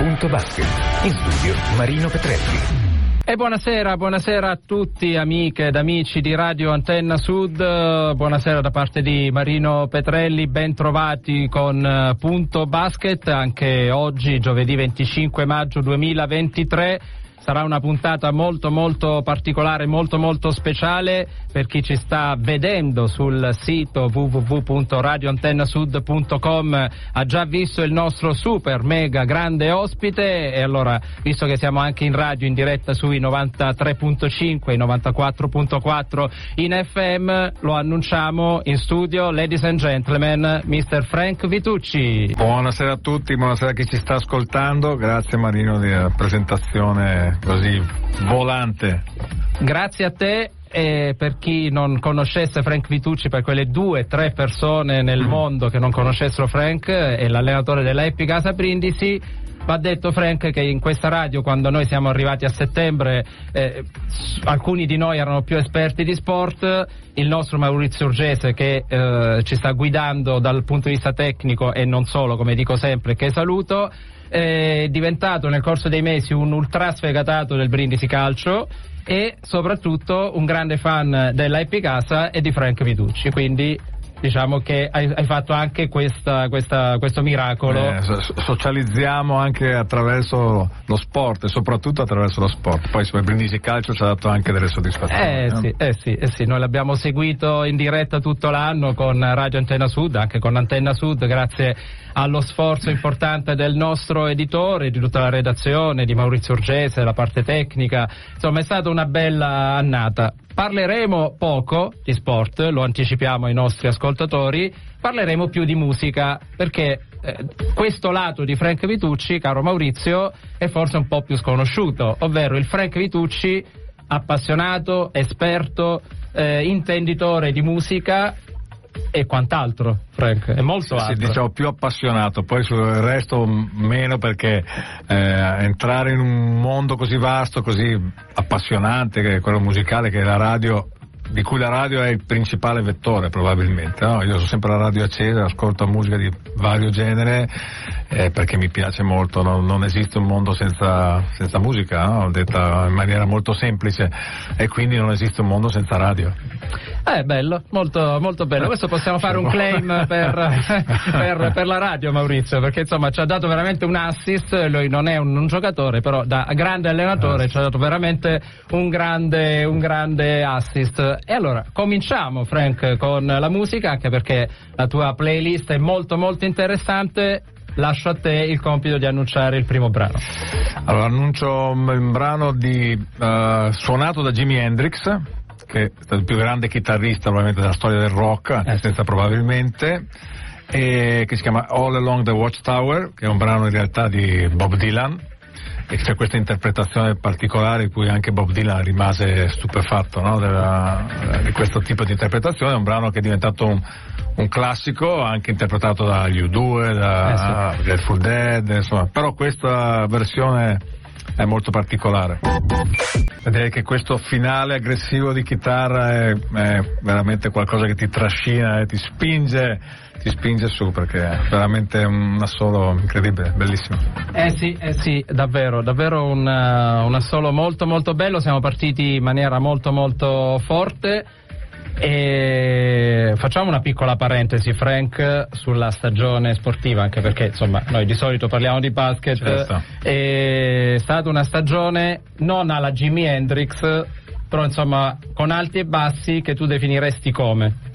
Punto Basket. In studio Marino Petrelli. E buonasera, buonasera a tutti amiche ed amici di Radio Antenna Sud, buonasera da parte di Marino Petrelli, ben trovati con eh, Punto Basket, anche oggi giovedì 25 maggio 2023 sarà una puntata molto molto particolare, molto molto speciale per chi ci sta vedendo sul sito www.radioantennasud.com ha già visto il nostro super mega grande ospite. E allora visto che siamo anche in radio in diretta sui 93.5 e 94.4 in FM lo annunciamo in studio ladies and gentlemen Mr. Frank Vitucci. Buonasera a tutti, buonasera a chi ci sta ascoltando. Grazie Marino della presentazione così volante. Grazie a te e per chi non conoscesse Frank Vitucci, per quelle due, tre persone nel mondo che non conoscessero Frank, è l'allenatore della Epic Casa Brindisi. Va detto Frank che in questa radio quando noi siamo arrivati a settembre eh, alcuni di noi erano più esperti di sport, il nostro Maurizio Urgese che eh, ci sta guidando dal punto di vista tecnico e non solo come dico sempre che saluto diventato nel corso dei mesi un ultra sfegatato del Brindisi Calcio e soprattutto un grande fan della Epicasa e di Frank Vitucci, quindi diciamo che hai, hai fatto anche questa, questa, questo miracolo. Eh, socializziamo anche attraverso lo sport e soprattutto attraverso lo sport. Poi il Brindisi Calcio ci ha dato anche delle soddisfazioni. Eh, no? sì, eh, sì, eh sì, noi l'abbiamo seguito in diretta tutto l'anno con Radio Antenna Sud, anche con Antenna Sud, grazie allo sforzo importante del nostro editore, di tutta la redazione, di Maurizio Urgese, la parte tecnica. Insomma, è stata una bella annata. Parleremo poco di sport, lo anticipiamo ai nostri ascoltatori, parleremo più di musica perché eh, questo lato di Frank Vitucci, caro Maurizio, è forse un po' più sconosciuto, ovvero il Frank Vitucci appassionato, esperto, eh, intenditore di musica e quant'altro, Frank, è molto altro. Sì, diciamo più appassionato, poi sul resto meno perché eh, entrare in un mondo così vasto, così appassionante, che è quello musicale, che è la radio, di cui la radio è il principale vettore probabilmente. No? Io ho sempre la radio accesa, ascolto musica di vario genere eh, perché mi piace molto, no? non esiste un mondo senza, senza musica, no? detta in maniera molto semplice, e quindi non esiste un mondo senza radio. Eh, bello, molto, molto bello. Questo possiamo fare un claim per, per, per, la radio, Maurizio, perché insomma ci ha dato veramente un assist. Lui non è un, un giocatore, però da grande allenatore ci ha dato veramente un grande, un grande assist. E allora, cominciamo, Frank, con la musica, anche perché la tua playlist è molto, molto interessante lascio a te il compito di annunciare il primo brano. Allora, annuncio un brano di, uh, suonato da Jimi Hendrix, che è stato il più grande chitarrista probabilmente della storia del rock, eh. senza probabilmente, e che si chiama All Along the Watchtower, che è un brano in realtà di Bob Dylan, e c'è questa interpretazione particolare in cui anche Bob Dylan rimase stupefatto no? Della, di questo tipo di interpretazione, è un brano che è diventato un, un classico, anche interpretato dagli U2, da eh sì. Full Dead, insomma, però questa versione è molto particolare. Direi che questo finale aggressivo di chitarra è, è veramente qualcosa che ti trascina e ti spinge ti spinge su perché è veramente un assolo incredibile, bellissimo. Eh sì, eh sì, davvero, davvero un, uh, un assolo molto molto bello, siamo partiti in maniera molto molto forte. E facciamo una piccola parentesi, Frank, sulla stagione sportiva, anche perché insomma noi di solito parliamo di basket. Certo. È stata una stagione non alla Jimi Hendrix, però insomma con alti e bassi che tu definiresti come?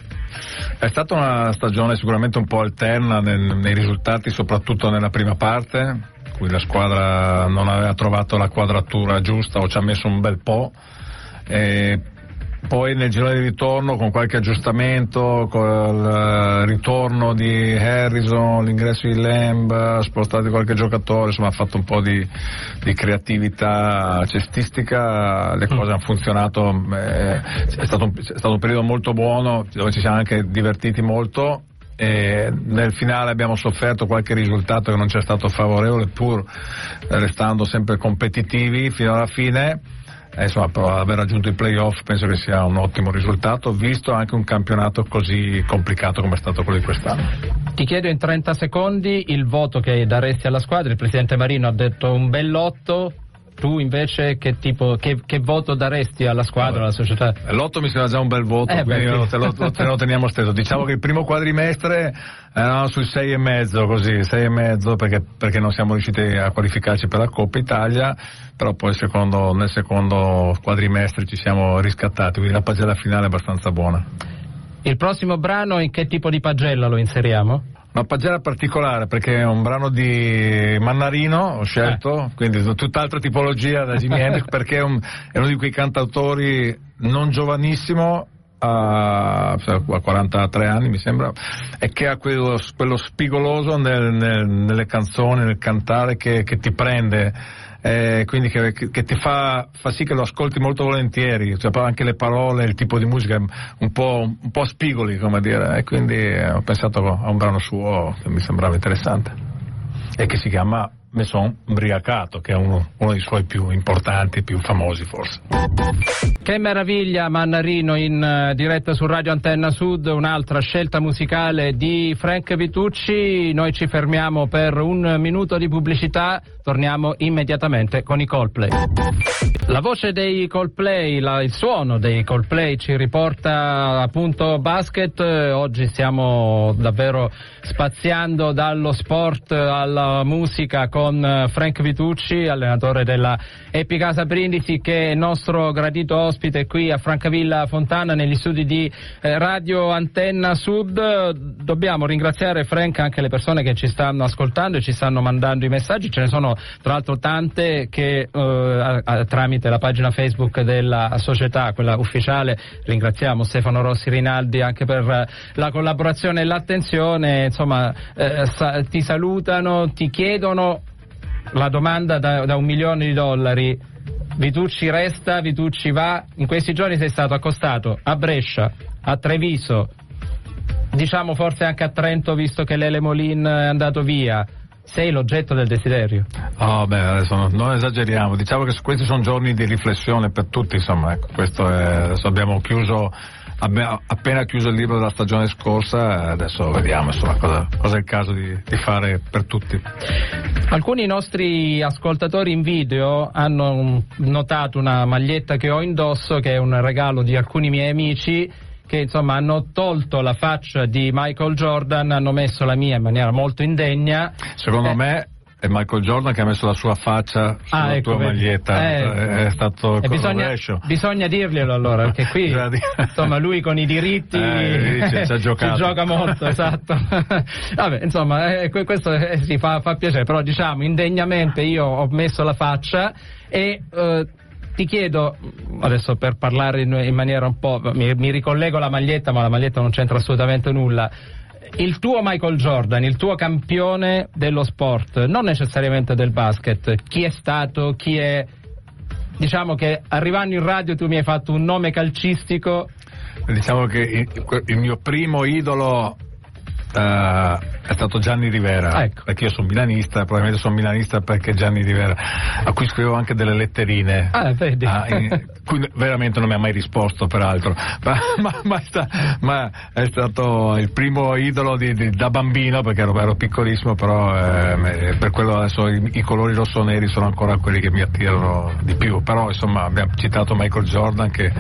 È stata una stagione sicuramente un po' alterna nel, nei risultati, soprattutto nella prima parte, in cui la squadra non aveva trovato la quadratura giusta o ci ha messo un bel po'. E poi nel giro di ritorno con qualche aggiustamento, con il ritorno di Harrison, l'ingresso di Lamb, spostati qualche giocatore, insomma ha fatto un po' di, di creatività cestistica, le cose hanno funzionato, eh, è, stato un, è stato un periodo molto buono dove ci siamo anche divertiti molto. E nel finale abbiamo sofferto qualche risultato che non ci è stato favorevole pur restando sempre competitivi fino alla fine. eh, insomma, aver raggiunto i playoff penso che sia un ottimo risultato, visto anche un campionato così complicato come è stato quello di quest'anno. Ti chiedo in 30 secondi il voto che daresti alla squadra, il presidente Marino ha detto un bell'otto, tu invece che, tipo, che, che, voto daresti alla squadra, alla società? L'otto mi sembra già un bel voto, eh, quindi lo, te, lo, te lo teniamo stesso. Diciamo che il primo quadrimestre eravamo sui sei e mezzo, così, sei e mezzo perché, perché, non siamo riusciti a qualificarci per la Coppa Italia, però poi secondo, nel secondo quadrimestre ci siamo riscattati, quindi la pagella finale è abbastanza buona. Il prossimo brano in che tipo di pagella lo inseriamo? Una pagella particolare perché è un brano di Mannarino, ho scelto, eh. quindi tutt'altra tipologia da Jimi Hendrix perché è, un, è, uno di quei cantautori non giovanissimo, a, cioè, a 43 anni mi sembra, e che ha quello, quello spigoloso nel, nel, nelle canzoni, nel cantare che, che ti prende eh, quindi che, che ti fa, fa, sì che lo ascolti molto volentieri, cioè anche le parole, il tipo di musica un po', un po spigoli, come dire, e quindi ho pensato a un brano suo che mi sembrava interessante e che si chiama Messon Briacato, che è uno, uno, dei suoi più importanti, più famosi forse. Che meraviglia Mannarino in uh, diretta su Radio Antenna Sud, un'altra scelta musicale di Frank Vitucci. Noi ci fermiamo per un minuto di pubblicità, torniamo immediatamente con i Coldplay. La voce dei Coldplay, la, il suono dei Coldplay ci riporta appunto basket. Oggi stiamo davvero spaziando dallo sport alla musica con con eh, Frank Vitucci, allenatore della Epicasa Brindisi, che è il nostro gradito ospite qui a Francavilla Fontana negli studi di eh, Radio Antenna Sud. Dobbiamo ringraziare Frank anche le persone che ci stanno ascoltando e ci stanno mandando i messaggi, ce ne sono tra l'altro tante che eh, tramite la pagina Facebook della società, quella ufficiale, ringraziamo Stefano Rossi Rinaldi anche per la collaborazione e l'attenzione, insomma eh, sa- ti salutano, ti chiedono la domanda da, da un milione di dollari, Vitucci resta, Vitucci va, in questi giorni sei stato accostato a Brescia, a Treviso, diciamo forse anche a Trento visto che Lele Molin è andato via. Sei l'oggetto del desiderio. Oh, beh, adesso non, esageriamo, diciamo che questi sono giorni di riflessione per tutti, insomma, ecco, questo è, abbiamo chiuso abbiamo appena chiuso il libro della stagione scorsa, adesso vediamo insomma, cosa, cosa, è il caso di, di, fare per tutti. Alcuni nostri ascoltatori in video hanno notato una maglietta che ho indosso, che è un regalo di alcuni miei amici che insomma hanno tolto la faccia di Michael Jordan, hanno messo la mia in maniera molto indegna. Secondo eh, me è Michael Jordan che ha messo la sua faccia sulla ah, ecco, tua maglietta, eh, è stato il bisogna, bisogna dirglielo allora, perché qui insomma lui con i diritti eh, ci, ci gioca molto, esatto. Vabbè, insomma, eh, questo eh, si fa, fa, piacere, però diciamo indegnamente io ho messo la faccia e eh, ti chiedo, adesso per parlare in, in maniera un po', mi, mi ricollego alla maglietta, ma la maglietta non c'entra assolutamente nulla il tuo Michael Jordan, il tuo campione dello sport, non necessariamente del basket, chi è stato, chi è... Diciamo che arrivando in radio tu mi hai fatto un nome calcistico. Diciamo che il, mio primo idolo Uh, è stato Gianni Rivera, ah, ecco. perché io sono milanista, probabilmente sono milanista perché Gianni Rivera, a cui scrivevo anche delle letterine, ah, vedi. Ah, in, cui veramente non mi ha mai risposto peraltro, ma, ma, ma, sta, ma è stato il primo idolo di, di, da bambino, perché ero, ero piccolissimo, però eh, per quello adesso i, i colori rosso-neri sono ancora quelli che mi attirano di più, però insomma abbiamo citato Michael Jordan che,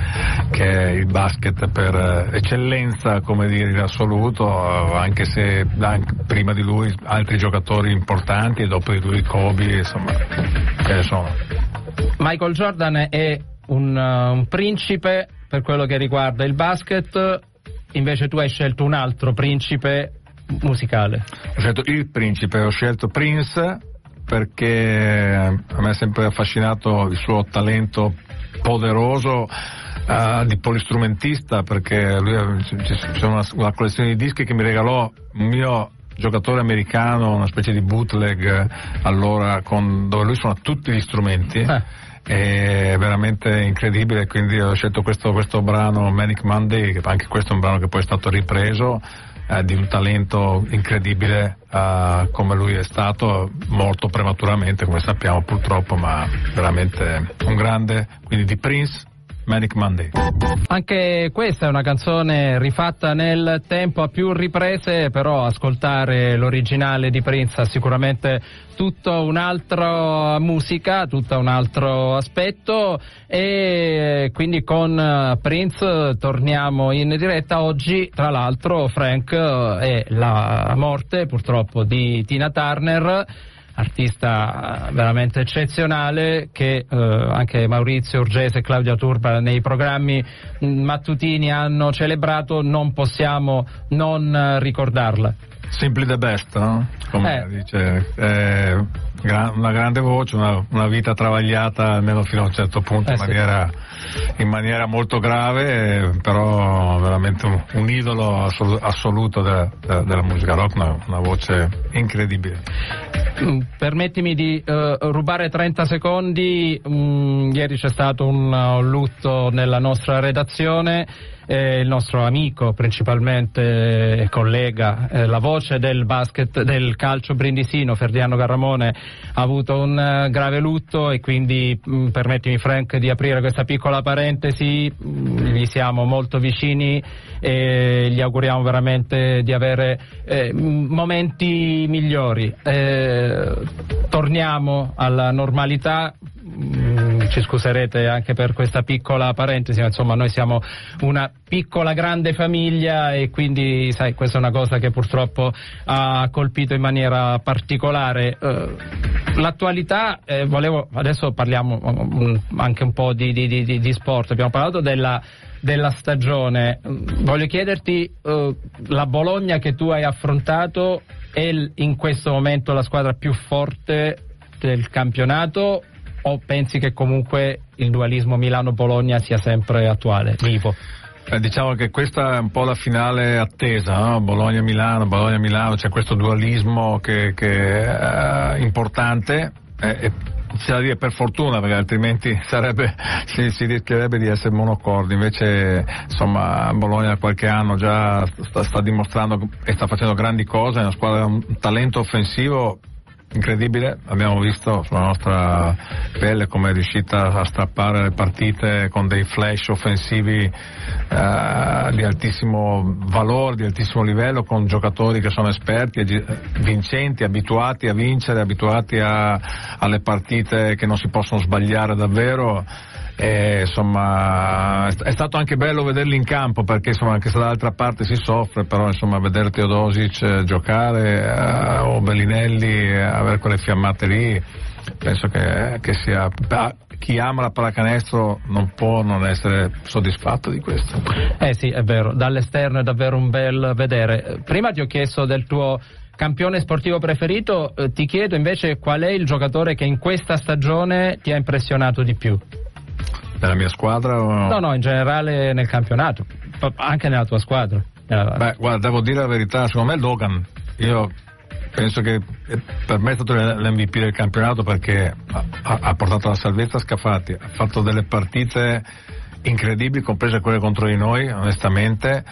che è il basket per eh, eccellenza, come dire, in assoluto, anche se anche prima di lui altri giocatori importanti e dopo di lui Kobe, insomma, che ne sono. Michael Jordan è un, uh, un principe per quello che riguarda il basket, invece tu hai scelto un altro principe musicale. Ho scelto il principe, ho scelto Prince perché a me è sempre affascinato il suo talento poderoso uh, di polistrumentista perché lui c'è una, una, collezione di dischi che mi regalò un mio giocatore americano, una specie di bootleg allora con, dove lui suona tutti gli strumenti. Eh è veramente incredibile quindi ho scelto questo, questo brano Manic Monday che anche questo è un brano che poi è stato ripreso eh, di un talento incredibile eh, come lui è stato, morto prematuramente come sappiamo purtroppo, ma veramente un grande, quindi di Prince Manic Monday. Anche questa è una canzone rifatta nel tempo a più riprese, però ascoltare l'originale di Prince ha sicuramente tutta un'altra musica, tutto un altro aspetto. E quindi con Prince torniamo in diretta oggi, tra l'altro Frank è la morte purtroppo di Tina Turner artista veramente eccezionale che eh, anche Maurizio Urgese e Claudia Turba nei programmi mattutini hanno celebrato, non possiamo non ricordarla. Simply the best, no? Come eh. dice, eh, una grande voce, una, una, vita travagliata almeno fino a un certo punto in, eh, maniera, sì. in, maniera, molto grave, però veramente un, un idolo assoluto de, de, della musica rock, una, una voce incredibile. Mm, permettimi di uh, rubare 30 secondi, mm, ieri c'è stato un uh, lutto nella nostra redazione eh, il nostro amico principalmente eh, collega, eh, la voce del basket, del calcio brindisino, Ferdiano Garramone, ha avuto un uh, grave lutto e quindi mh, mm, permettimi Frank di aprire questa piccola parentesi, mh, mm, gli siamo molto vicini e gli auguriamo veramente di avere eh, momenti migliori. Eh, torniamo alla normalità, Mm, ci scuserete anche per questa piccola parentesi, ma insomma noi siamo una piccola grande famiglia e quindi sai questa è una cosa che purtroppo ha colpito in maniera particolare. Eh, l'attualità, eh, volevo, adesso parliamo um, anche un po' di, di, di, di sport, abbiamo parlato della della stagione. Voglio chiederti uh, la Bologna che tu hai affrontato è in questo momento la squadra più forte del campionato o pensi che comunque il dualismo Milano-Bologna sia sempre attuale, vivo? Eh, diciamo che questa è un po' la finale attesa, no? Bologna-Milano, Bologna-Milano, c'è questo dualismo che, che è importante. Eh, c'è da dire per fortuna perché altrimenti sarebbe, si, si, rischierebbe di essere monocordi invece insomma Bologna da qualche anno già sta, sta dimostrando e sta facendo grandi cose è una squadra un talento offensivo incredibile, abbiamo visto sulla nostra pelle come è riuscita a strappare le partite con dei flash offensivi eh, di altissimo valore, di altissimo livello, con giocatori che sono esperti, vincenti, abituati a vincere, abituati a, alle partite che non si possono sbagliare davvero. E, insomma, è stato anche bello vederli in campo perché insomma, anche se dall'altra parte si soffre, però insomma, vedere Teodosic eh, giocare eh, o Bellinelli eh, avere quelle fiammate lì, penso che, che sia chi ama la pallacanestro non può non essere soddisfatto di questo. Eh sì, è vero, dall'esterno è davvero un bel vedere. Prima ti ho chiesto del tuo campione sportivo preferito, eh, ti chiedo invece qual è il giocatore che in questa stagione ti ha impressionato di più? Nella mia squadra? O... No, no, in generale nel campionato, anche nella tua squadra. Beh, guarda, devo dire la verità, secondo me Logan, io penso che per me è stato l'MVP del campionato perché ha, ha portato la salvezza a Scafati, ha fatto delle partite incredibili, comprese quelle contro di noi, onestamente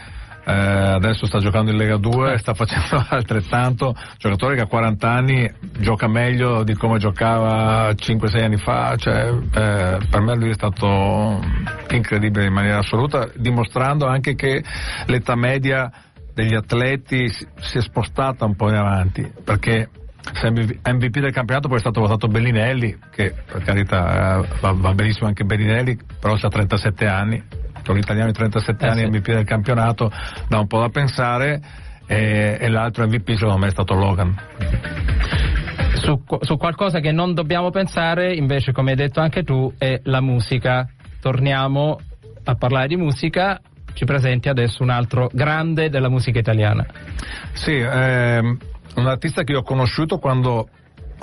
eh, adesso sta giocando in Lega 2 e sta facendo altrettanto, giocatore che a 40 anni gioca meglio di come giocava 5-6 anni fa, cioè, eh, per me lui è stato incredibile in maniera assoluta, dimostrando anche che l'età media degli atleti si è spostata un po' in avanti, perché se MVP del campionato poi è stato votato Bellinelli, che per carità eh, va, va benissimo anche Bellinelli, però ha 37 anni, un italiano di 37 eh anni sì. MVP del campionato, dà un po' da pensare e, e l'altro MVP secondo me è stato Logan. Su, su, qualcosa che non dobbiamo pensare, invece, come hai detto anche tu, è la musica. Torniamo a parlare di musica. Ci presenti adesso un altro grande della musica italiana. Sì, ehm, un artista che ho conosciuto quando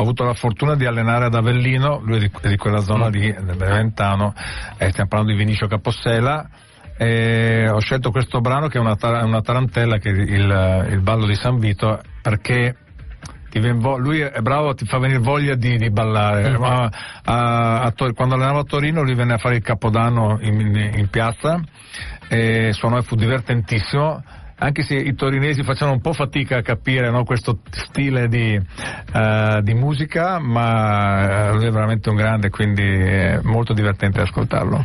ho avuto la fortuna di allenare ad Avellino, lui è di, di quella zona mm. lì, del Beneventano, eh, stiamo parlando di Vinicio Capossela. E ho scelto questo brano che è una, tar- una tarantella, che è il, il, ballo di San Vito, perché lui è bravo, ti fa venire voglia di, di ballare. Mm. A, a, a, quando allenavo a Torino lui venne a fare il capodanno in, in, in piazza e suonò e fu divertentissimo anche se i torinesi facciano un po' fatica a capire no, questo stile di, uh, di musica, ma lui è veramente un grande, quindi è molto divertente ascoltarlo.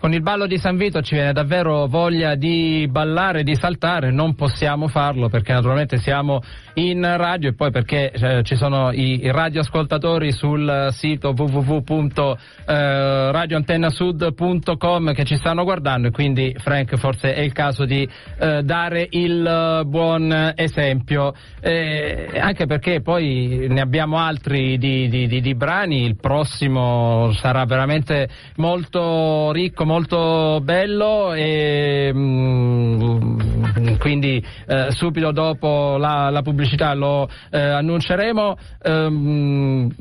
Con il ballo di San Vito ci viene davvero voglia di ballare, di saltare, non possiamo farlo perché naturalmente siamo in radio e poi perché eh, ci sono i, i radioascoltatori sul sito www.radioantennasud.com che ci stanno guardando e quindi Frank forse è il caso di eh, dare il buon esempio. Eh, anche perché poi ne abbiamo altri di, di, di, di brani il prossimo sarà veramente molto ricco molto bello e mm, quindi eh, subito dopo la, la pubblicità lo eh, annunceremo. Um,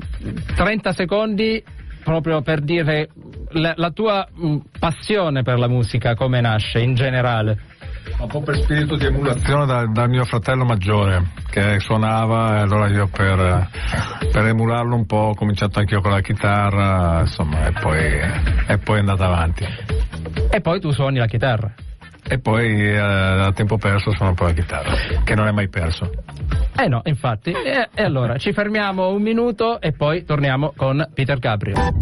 30 secondi proprio per dire la, la tua mh, passione per la musica come nasce in generale un po' per spirito di emulazione dal, dal, mio fratello maggiore che suonava e allora io per, per, emularlo un po' ho cominciato anch'io con la chitarra insomma e poi, e poi è andata avanti e poi tu suoni la chitarra e poi eh, a tempo perso suono un po' la chitarra, che non è mai perso. Eh no, infatti. E, e, allora ci fermiamo un minuto e poi torniamo con Peter Gabriel.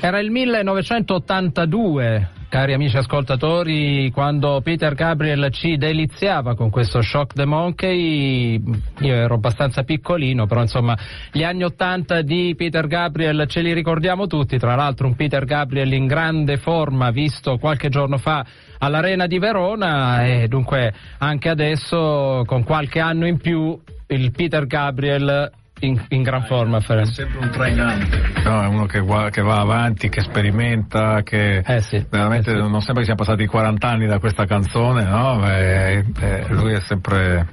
Era il 1982 cari amici ascoltatori, quando Peter Gabriel ci deliziava con questo Shock the Monkey, io ero abbastanza piccolino, però insomma gli anni Ottanta di Peter Gabriel ce li ricordiamo tutti, tra l'altro un Peter Gabriel in grande forma visto qualche giorno fa all'Arena di Verona e dunque anche adesso con qualche anno in più il Peter Gabriel in, in gran forma Ferenc. È sempre un trainante. No, è uno che, che, va avanti, che sperimenta, che eh sì, veramente eh sì. non sembra che siano passati 40 anni da questa canzone, no? E, e lui è sempre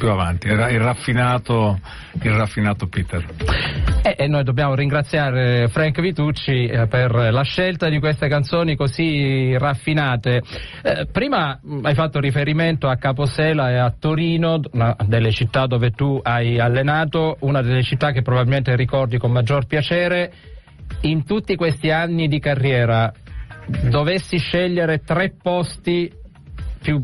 più avanti, il raffinato, il raffinato Peter. E, e, noi dobbiamo ringraziare Frank Vitucci eh, per la scelta di queste canzoni così raffinate. Eh, prima hai fatto riferimento a Caposela e a Torino, una delle città dove tu hai allenato, una delle città che probabilmente ricordi con maggior piacere. In tutti questi anni di carriera, dovessi scegliere tre posti più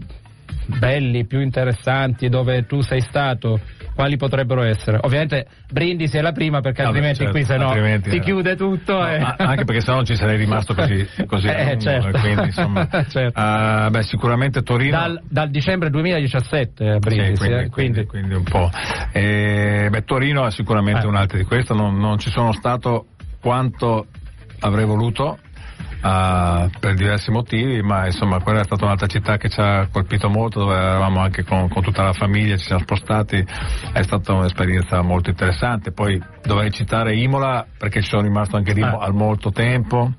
belli, più interessanti, dove tu sei stato, quali potrebbero essere? Ovviamente Brindisi è la prima perché no, altrimenti certo, qui se no si eh. chiude tutto. No, e... Anche perché se no ci sarei rimasto così, così eh, lungo, certo. quindi, insomma, certo. uh, beh, sicuramente Torino. Dal, dal, dicembre 2017 a Brindisi. Sì, quindi, eh, quindi. quindi, un po'. E, beh, Torino è sicuramente eh. un'altra di queste, non, non ci sono stato quanto avrei voluto, Uh, per diversi motivi, ma insomma quella è stata un'altra città che ci ha colpito molto, dove eravamo anche con, con tutta la famiglia, ci siamo spostati, è stata un'esperienza molto interessante. Poi dovrei citare Imola perché ci sono rimasto anche lì ah. al molto tempo,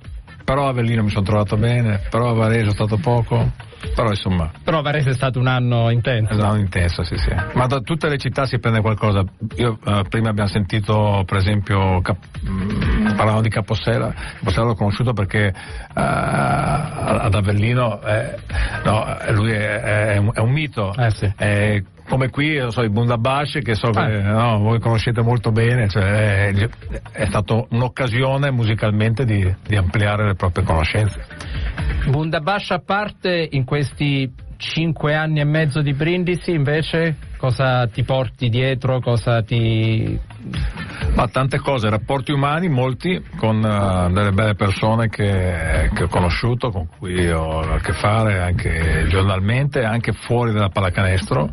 però a Avellino mi sono trovato bene, però a Varese è stato poco. Però insomma. Però Varese è stato un anno intenso. Un anno intenso, sì, sì. Ma da tutte le città si prende qualcosa. Io eh, prima abbiamo sentito, per esempio, cap- parlavamo di Capossela. Capossela l'ho conosciuto perché uh, ad Avellino eh, no, lui è, è, un, è, un, mito. Eh, sì. è, come qui, so, i Bundabash, che so che ah. no, voi conoscete molto bene, cioè, è, è stata un'occasione musicalmente di, di ampliare le proprie conoscenze. Bundabash a parte, in questi cinque anni e mezzo di Brindisi, invece, cosa ti porti dietro, cosa ti... Ma tante cose, rapporti umani, molti, con uh, delle belle persone che, che, ho conosciuto, con cui ho a che fare anche giornalmente, anche fuori dalla pallacanestro.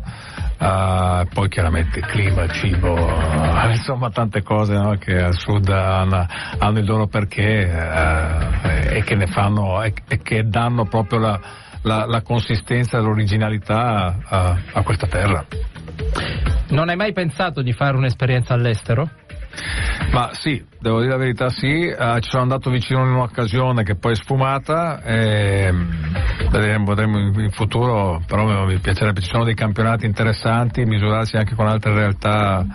Uh, poi chiaramente clima, cibo, uh, insomma tante cose no, che al sud hanno, hanno il loro perché e che ne fanno e, e che danno proprio la, la, la consistenza e l'originalità a, a questa terra. Non hai mai pensato di fare un'esperienza all'estero? Ma sì, devo dire la verità sì, uh, ci sono andato vicino in un'occasione che poi è sfumata e vedremo, vedremo in futuro, però mi piacerebbe, ci sono dei campionati interessanti, misurarsi anche con altre realtà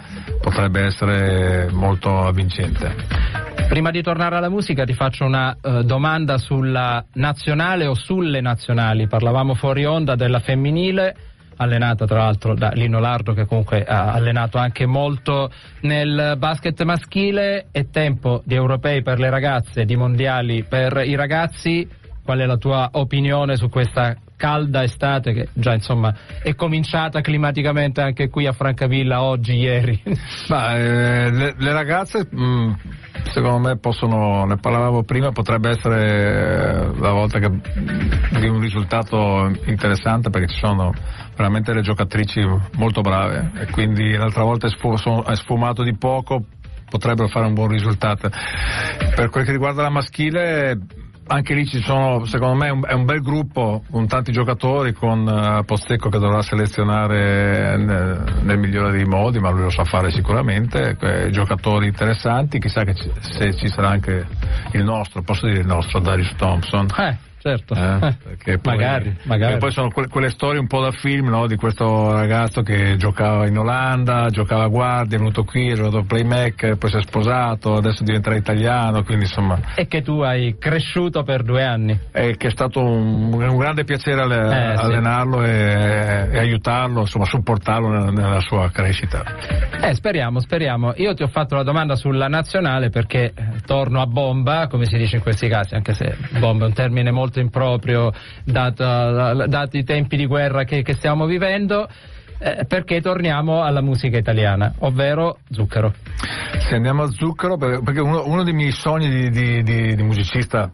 potrebbe essere molto avvincente. Prima di tornare alla musica ti faccio una uh, domanda sulla nazionale o sulle nazionali, parlavamo fuori onda della femminile allenata tra l'altro da Lino Lardo che comunque ha allenato anche molto nel basket maschile, è tempo di europei per le ragazze, di mondiali per i ragazzi, qual è la tua opinione su questa calda estate che già insomma è cominciata climaticamente anche qui a Francavilla oggi, ieri. Ma, eh, le, le, ragazze mh, mm, secondo me possono, ne parlavamo prima, potrebbe essere eh, la volta che, di un risultato interessante perché ci sono veramente le giocatrici molto brave e quindi l'altra volta è sfumato di poco, potrebbero fare un buon risultato. Per quel che riguarda la maschile anche lì ci sono, secondo me, un, è un bel gruppo con tanti giocatori, con uh, Postecco che dovrà selezionare nel, nel, migliore dei modi, ma lui lo sa fare sicuramente, eh, giocatori interessanti, chissà ci, se ci sarà anche il nostro, posso dire il nostro, Darius Thompson. Eh certo. Eh, poi, magari, magari. poi sono que- quelle storie un po' da film, no? Di questo ragazzo che giocava in Olanda, giocava a guardia, è venuto qui, ha giocato playmaker, poi si è sposato, adesso diventerà italiano, quindi insomma... E che tu hai cresciuto per due anni. E che è stato un, un grande piacere alle- eh, allenarlo sì. e, e, aiutarlo, insomma, supportarlo nella, nella sua crescita. Eh, speriamo, speriamo. Io ti ho fatto la domanda sulla nazionale perché torno a bomba, come si dice in questi casi, anche se bomba è un termine molto molto improprio data, dati i tempi di guerra che, che stiamo vivendo. Eh, perché torniamo alla musica italiana, ovvero Zucchero. Se andiamo a Zucchero, perché uno, uno dei miei sogni di, di, di, di musicista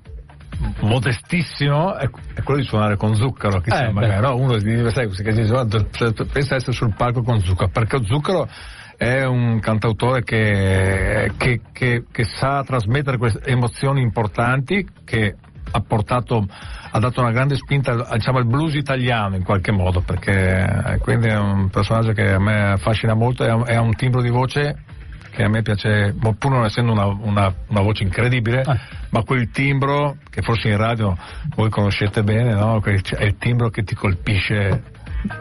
modestissimo è, quello di suonare con Zucchero chissà, eh, magari no? uno dice sai, pensa essere sul palco con Zucchero perché Zucchero è un cantautore che, che, che, che sa trasmettere queste emozioni importanti che ha portato ha dato una grande spinta diciamo, al blues italiano in qualche modo perché eh, quindi è un personaggio che a me affascina molto e ha, e ha un timbro di voce che a me piace pur non essendo una, una, una voce incredibile ah. ma quel timbro che forse in radio voi conoscete bene no? è il timbro che ti colpisce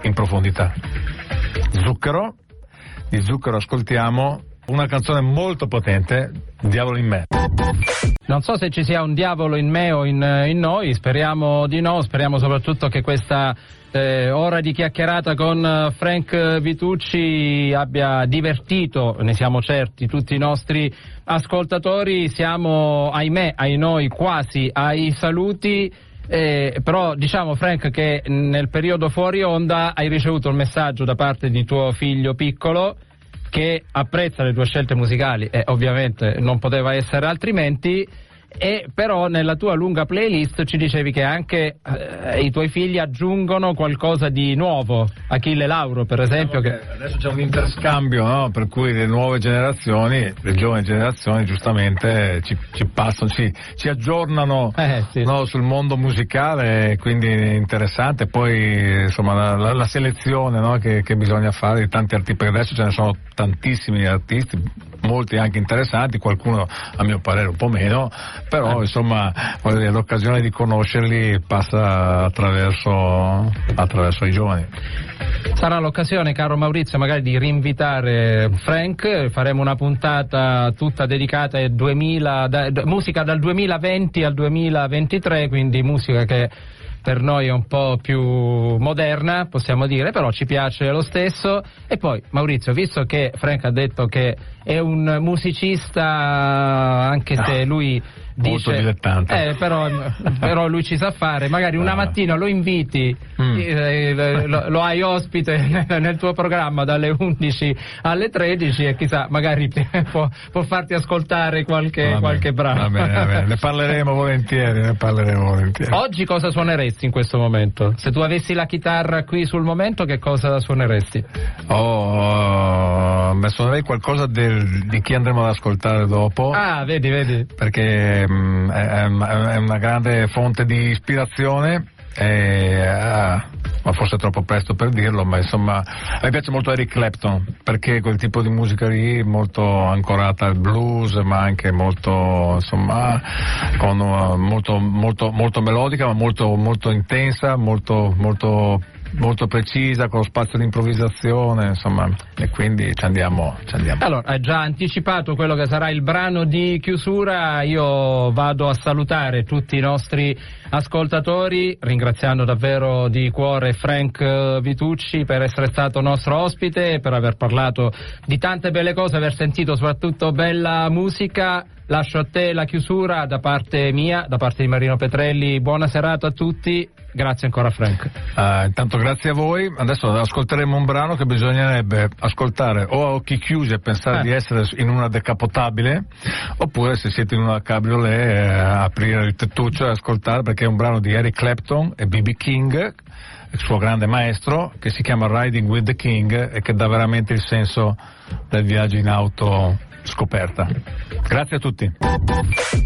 in profondità Zucchero di Zucchero ascoltiamo una canzone molto potente, Diavolo in me. Non so se ci sia un diavolo in me o in, in noi, speriamo di no, speriamo soprattutto che questa eh, ora di chiacchierata con Frank Vitucci abbia divertito, ne siamo certi, tutti i nostri ascoltatori. Siamo, ahimè, ai noi, quasi ai saluti. Eh, però diciamo Frank che nel periodo fuori onda hai ricevuto il messaggio da parte di tuo figlio piccolo che apprezza le tue scelte musicali e ovviamente non poteva essere altrimenti e però nella tua lunga playlist ci dicevi che anche eh, i tuoi figli aggiungono qualcosa di nuovo, Achille Lauro per esempio. Che... Adesso c'è un interscambio, no? per cui le nuove generazioni, le giovani generazioni giustamente ci, ci passano, ci, ci aggiornano eh, sì. no, sul mondo musicale, quindi è interessante. Poi insomma la, la, la selezione no? che, che, bisogna fare di tanti artisti, perché adesso ce ne sono tantissimi artisti, molti anche interessanti, qualcuno a mio parere un po' meno, però insomma dire, l'occasione di conoscerli passa attraverso, attraverso i giovani. Sarà l'occasione, caro Maurizio, magari di rinvitare Frank, faremo una puntata tutta dedicata a 2000, da, musica dal 2020 al 2023, quindi musica che per noi è un po' più moderna, possiamo dire, però ci piace lo stesso. E poi, Maurizio, visto che Frank ha detto che è un musicista, anche se lui molto dilettante. Eh, però, però, lui ci sa fare, magari una ah. mattina lo inviti, mm. eh, lo, lo, hai ospite nel tuo programma dalle 11 alle 13 e chissà, magari può, può farti ascoltare qualche, va qualche brano. Va bene, va bene, ne parleremo volentieri, ne parleremo volentieri. Oggi cosa suoneresti in questo momento? Se tu avessi la chitarra qui sul momento, che cosa suoneresti? Oh, suonerei qualcosa del, di chi andremo ad ascoltare dopo. Ah, vedi, vedi. Perché Ehm, è, una grande fonte di ispirazione. E, ah, ma forse è troppo presto per dirlo, ma insomma me piace molto Eric Clapton perché quel tipo di musica lì molto ancorata al blues ma anche molto insomma con, molto, molto, molto melodica ma molto, molto intensa, molto, molto molto precisa, con lo spazio di improvvisazione, insomma, e quindi ci andiamo, ci andiamo. Allora, hai già anticipato quello che sarà il brano di chiusura, io vado a salutare tutti i nostri ascoltatori, ringraziando davvero di cuore Frank Vitucci per essere stato nostro ospite, per aver parlato di tante belle cose, aver sentito soprattutto bella musica. Lascio a te la chiusura da parte mia, da parte di Marino Petrelli. Buona serata a tutti grazie ancora Frank. Uh, intanto grazie a voi, adesso ascolteremo un brano che bisognerebbe ascoltare o a occhi chiusi e pensare eh. di essere in una decapotabile, oppure se siete in una cabriolet eh, aprire il tettuccio e ascoltare perché è un brano di Eric Clapton e B.B. King, il suo grande maestro, che si chiama Riding with the King e che dà veramente il senso del viaggio in auto scoperta. Grazie a tutti.